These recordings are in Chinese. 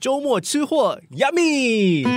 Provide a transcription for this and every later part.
周末吃货，Yummy！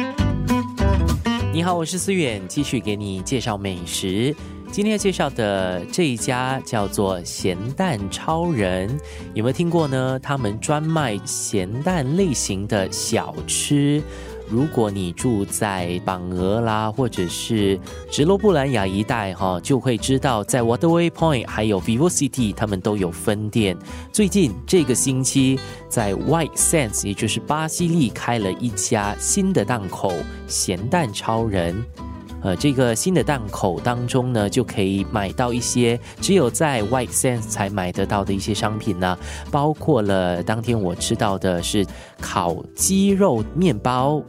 你好，我是思远，继续给你介绍美食。今天介绍的这一家叫做咸蛋超人，有没有听过呢？他们专卖咸蛋类型的小吃。如果你住在榜鹅啦，或者是直罗布兰雅一带哈，就会知道在 Waterway Point 还有 Vivo City，他们都有分店。最近这个星期在 White Sands，也就是巴西利开了一家新的档口——咸蛋超人。呃，这个新的档口当中呢，就可以买到一些只有在 White Sands 才买得到的一些商品呢，包括了当天我吃到的是烤鸡肉面包，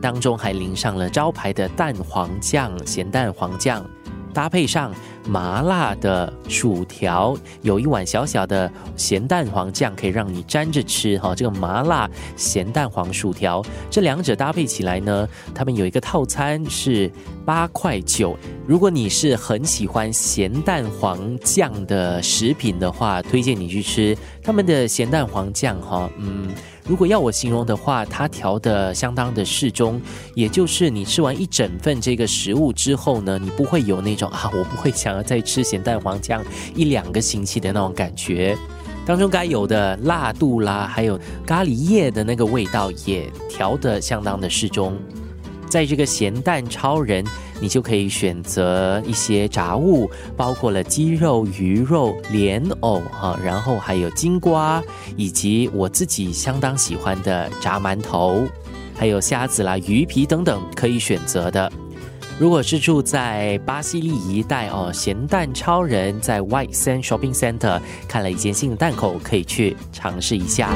当中还淋上了招牌的蛋黄酱，咸蛋黄酱。搭配上麻辣的薯条，有一碗小小的咸蛋黄酱可以让你沾着吃哈。这个麻辣咸蛋黄薯条，这两者搭配起来呢，他们有一个套餐是八块九。如果你是很喜欢咸蛋黄酱的食品的话，推荐你去吃他们的咸蛋黄酱哈。嗯。如果要我形容的话，它调的相当的适中，也就是你吃完一整份这个食物之后呢，你不会有那种啊，我不会想要再吃咸蛋黄酱一两个星期的那种感觉。当中该有的辣度啦，还有咖喱叶的那个味道也调的相当的适中。在这个咸蛋超人，你就可以选择一些炸物，包括了鸡肉、鱼肉、莲藕哈，然后还有金瓜，以及我自己相当喜欢的炸馒头，还有虾子啦、鱼皮等等可以选择的。如果是住在巴西利一带哦，咸蛋超人在 White Sand Shopping Center 看了一间新的档口，可以去尝试一下。